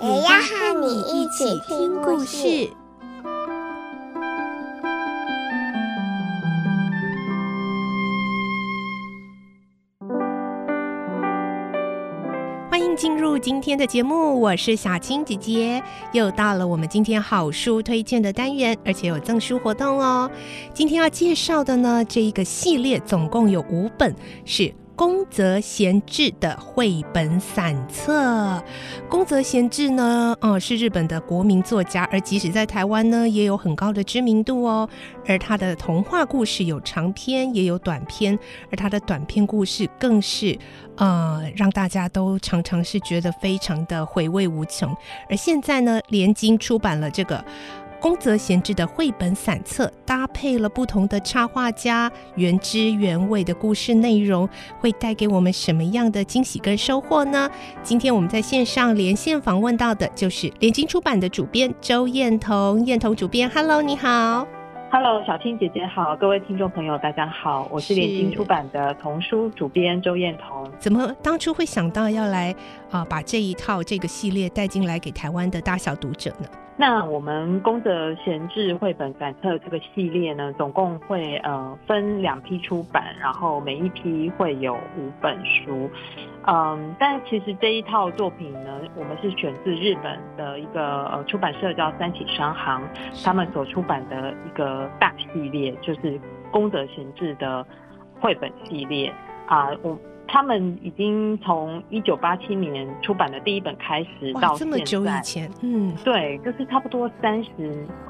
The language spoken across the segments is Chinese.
也要和你一起听故事。欢迎进入今天的节目，我是小青姐姐，又到了我们今天好书推荐的单元，而且有赠书活动哦。今天要介绍的呢，这一个系列总共有五本，是。宫泽贤治的绘本散册。宫泽贤治呢，哦，是日本的国民作家，而即使在台湾呢，也有很高的知名度哦。而他的童话故事有长篇，也有短篇，而他的短篇故事更是，呃，让大家都常常是觉得非常的回味无穷。而现在呢，联经出版了这个。宫泽贤治的绘本散册搭配了不同的插画家，原汁原味的故事内容，会带给我们什么样的惊喜跟收获呢？今天我们在线上连线访问到的就是联经出版的主编周燕彤，燕彤主编，Hello，你好，Hello，小青姐姐好，各位听众朋友大家好，我是联经出版的童书主编周燕彤。怎么当初会想到要来啊、呃，把这一套这个系列带进来给台湾的大小读者呢？那我们宫泽贤治绘本散册这个系列呢，总共会呃分两批出版，然后每一批会有五本书，嗯，但其实这一套作品呢，我们是选自日本的一个呃出版社叫三喜商行，他们所出版的一个大系列，就是宫泽贤治的绘本系列啊，我。他们已经从一九八七年出版的第一本开始到现在，这么久以前，嗯，对，就是差不多三十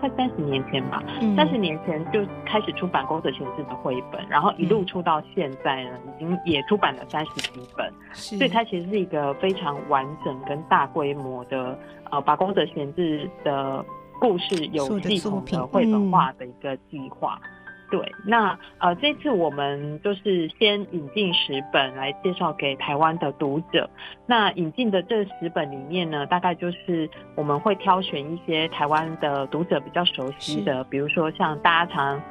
快三十年前吧，三十、嗯、年前就开始出版宫泽贤治的绘本，然后一路出到现在呢，嗯、已经也出版了三十几本，所以它其实是一个非常完整跟大规模的，呃，把宫泽贤治的故事有系统的绘本化的一个计划。对，那呃，这次我们就是先引进十本来介绍给台湾的读者。那引进的这十本里面呢，大概就是我们会挑选一些台湾的读者比较熟悉的，比如说像大家常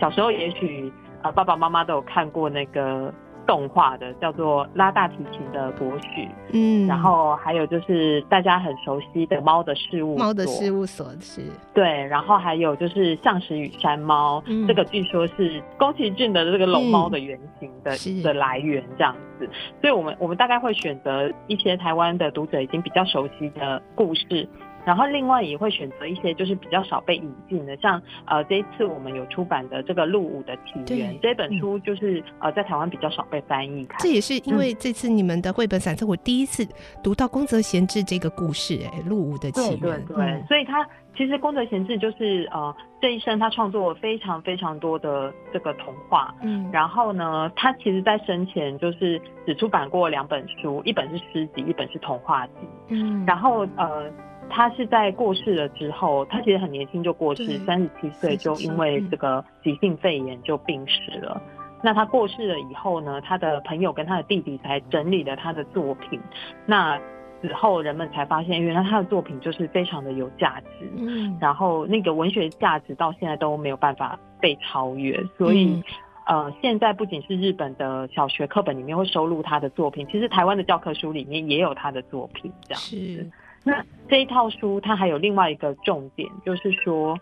小时候也许呃爸爸妈妈都有看过那个。动画的叫做拉大提琴的国许，嗯，然后还有就是大家很熟悉的猫的事务，猫的事务所是，对，然后还有就是象石与山猫，嗯、这个据说是宫崎骏的这个龙猫的原型的、嗯、的来源这样子，所以我们我们大概会选择一些台湾的读者已经比较熟悉的故事。然后另外也会选择一些就是比较少被引进的，像呃这一次我们有出版的这个陆武的起源对这本书，就是、嗯、呃在台湾比较少被翻译。这也是因为这次你们的绘本散册，我第一次读到宫泽贤治这个故事，哎，鹿舞的起源。对对对，嗯、所以他其实宫泽贤治就是呃这一生他创作了非常非常多的这个童话，嗯，然后呢，他其实在生前就是只出版过两本书，一本是诗集，一本是童话集，嗯，然后呃。他是在过世了之后，他其实很年轻就过世，三十七岁就因为这个急性肺炎就病逝了。那他过世了以后呢，他的朋友跟他的弟弟才整理了他的作品。那死后人们才发现，原来他的作品就是非常的有价值。嗯，然后那个文学价值到现在都没有办法被超越。所以，呃，现在不仅是日本的小学课本里面会收录他的作品，其实台湾的教科书里面也有他的作品，这样子。那这一套书它还有另外一个重点，就是说，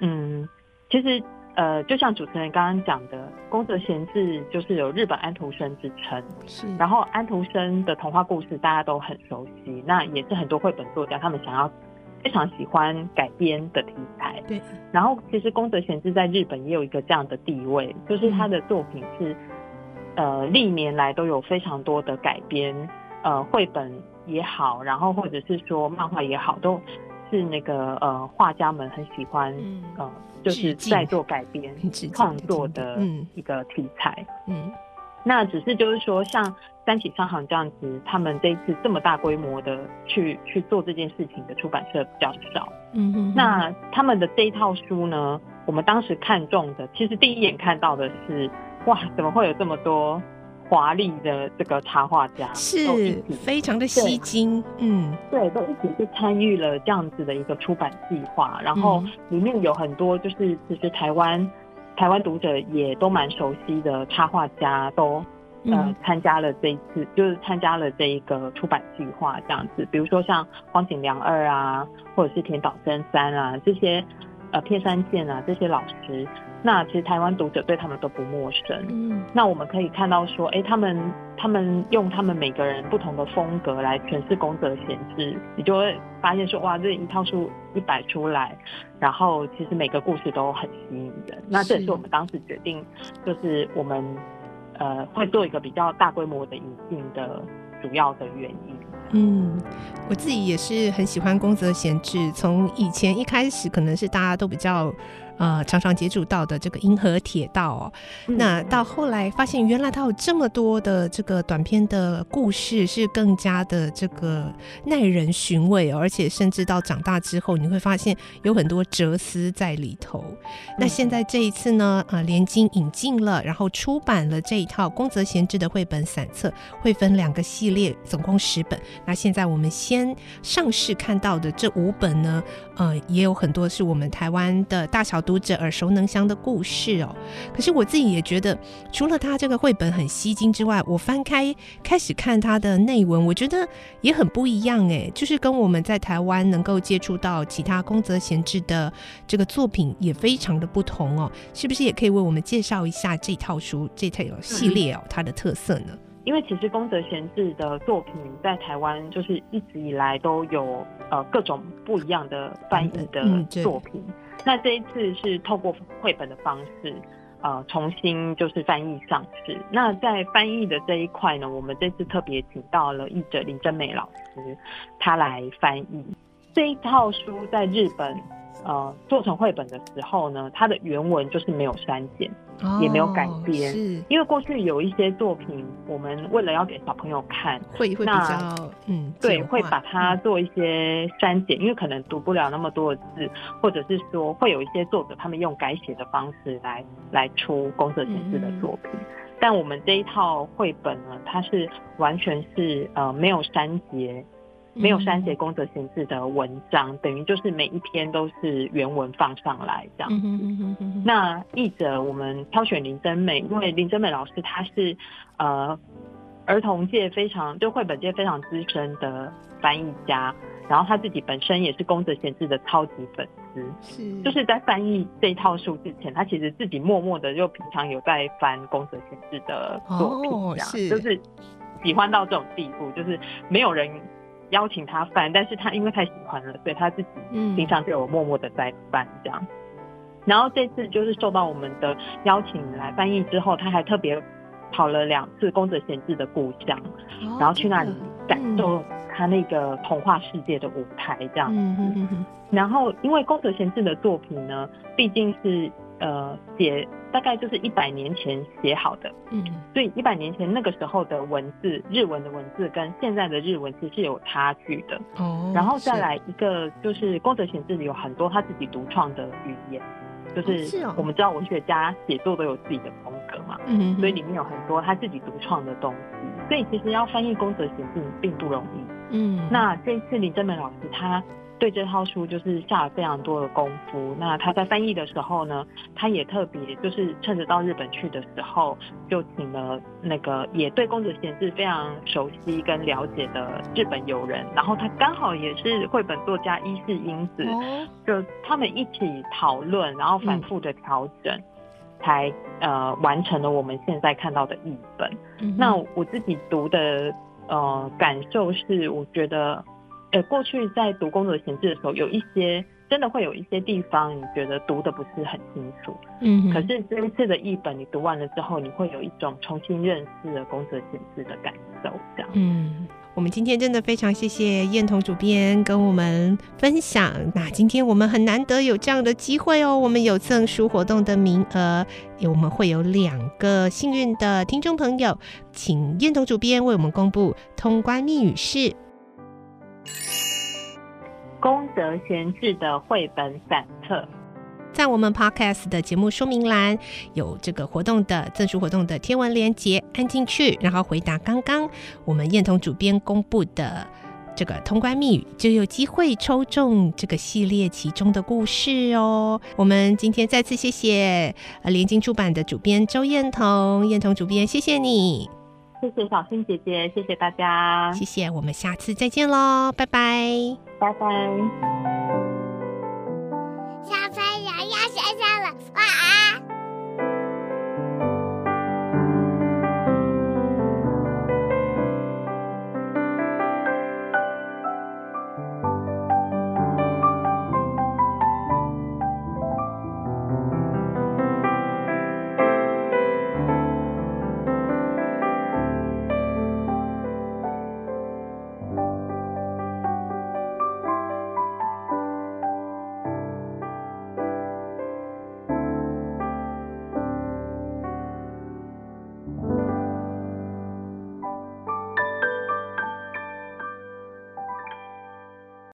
嗯，其实呃，就像主持人刚刚讲的，宫泽贤治就是有日本安徒生之称，是。然后安徒生的童话故事大家都很熟悉，那也是很多绘本作家他们想要非常喜欢改编的题材。对。然后其实宫泽贤治在日本也有一个这样的地位，就是他的作品是，呃，历年来都有非常多的改编，呃，绘本。也好，然后或者是说漫画也好，都是那个呃画家们很喜欢，嗯、呃，就是在做改编创作的一个题材。嗯，那只是就是说，像三起商行这样子，他们这一次这么大规模的去去做这件事情的出版社比较少。嗯哼，那他们的这一套书呢，我们当时看中的，其实第一眼看到的是，哇，怎么会有这么多华丽的这个插画家？是，非常的吸睛。嗯，对，都一起去参与了这样子的一个出版计划，然后里面有很多就是其实台湾。台湾读者也都蛮熟悉的插画家都呃参加了这一次，就是参加了这一个出版计划这样子，比如说像荒井良二啊，或者是田岛真三啊这些呃片山健啊这些老师。那其实台湾读者对他们都不陌生。嗯，那我们可以看到说，哎、欸，他们他们用他们每个人不同的风格来诠释宫泽贤治，你就会发现说，哇，这一套书一摆出来，然后其实每个故事都很吸引人。那这也是我们当时决定，就是我们呃会做一个比较大规模的引进的主要的原因。嗯，我自己也是很喜欢宫泽贤治，从以前一开始可能是大家都比较。呃，常常接触到的这个银河铁道哦，嗯，那到后来发现，原来它有这么多的这个短篇的故事，是更加的这个耐人寻味，哦而且甚至到长大之后，你会发现有很多哲思在里头。嗯，那现在这一次呢，呃，联经引进了，然后出版了这一套宫泽贤治的绘本散册，会分两个系列，总共十本。那现在我们先上市看到的这五本呢，呃，也有很多是我们台湾的大小读者耳熟能详的故事哦，可是我自己也觉得，除了他这个绘本很吸睛之外，我翻开开始看他的内文，我觉得也很不一样哎，就是跟我们在台湾能够接触到其他宫泽贤治的这个作品也非常的不同哦，是不是也可以为我们介绍一下这套书这套系列哦，它的特色呢？因为其实宫泽贤治的作品在台湾就是一直以来都有呃各种不一样的翻译的作品。嗯那这一次是透过绘本的方式，呃，重新就是翻译上市。那在翻译的这一块呢，我们这次特别请到了译者林真美老师，他来翻译这一套书，在日本。呃，做成绘本的时候呢，它的原文就是没有删减，哦，也没有改编。是，因为过去有一些作品，我们为了要给小朋友看，会会比较嗯，对，会把它做一些删减，嗯，因为可能读不了那么多的字，或者是说会有一些作者他们用改写的方式来来出宫泽贤治的作品。嗯，但我们这一套绘本呢，它是完全是呃没有删节。没有删节宫泽贤治的文章，嗯、等于就是每一篇都是原文放上来这样子。那译者我们挑选林真美，因为林真美老师她是呃儿童界非常就绘本界非常资深的翻译家，然后她自己本身也是宫泽贤治的超级粉丝，是就是在翻译这一套书之前，他其实自己默默的就平常有在翻宫泽贤治的作品，这样、就是喜欢到这种地步，就是没有人。邀请他翻，但是他因为太喜欢了，所以他自己平常就有默默的在翻这样。嗯、然后这次就是受到我们的邀请来翻译之后，他还特别跑了两次宫泽贤治的故乡，哦，然后去那里感受他那个童话世界的舞台这样然后因为宫泽贤治的作品呢，毕竟是呃写。大概就是一百年前写好的，嗯，所以一百年前那个时候的文字，日文的文字跟现在的日文其实是有差距的。哦，然后再来一个就是宫泽贤治里有很多他自己独创的语言，就是我们知道文学家写作都有自己的风格嘛，嗯，所以里面有很多他自己独创的东西，所以其实要翻译宫泽贤治并不容易。嗯，那这一次林真美老师他。对这套书就是下了非常多的功夫。那他在翻译的时候呢，他也特别就是趁着到日本去的时候，就请了那个也对宫泽贤治非常熟悉跟了解的日本友人，然后他刚好也是绘本作家伊势英子，就他们一起讨论，然后反复的调整，才呃完成了我们现在看到的译本。那我自己读的呃感受是，我觉得。呃，过去在读宫泽贤治的时候，有一些真的会有一些地方，你觉得读的不是很清楚。嗯，可是这一次的译本，你读完了之后，你会有一种重新认识了宫泽贤治的感受，这样。嗯。我们今天真的非常谢谢燕彤主编跟我们分享。那今天我们很难得有这样的机会哦，我们有赠书活动的名额，我们会有两个幸运的听众朋友，请燕彤主编为我们公布通关密语是宫泽贤治的绘本散册。在我们 Podcast 的节目说明栏有这个活动的赠书活动的天文连结，按进去，然后回答刚刚我们燕彤主编公布的这个通关密语，就有机会抽中这个系列其中的故事哦。我们今天再次谢谢呃联经出版的主编周燕彤，燕彤主编，谢谢你，谢谢小新姐姐，谢谢大家，谢谢，我们下次再见喽，拜拜，拜拜。小朋友要睡觉了，晚安。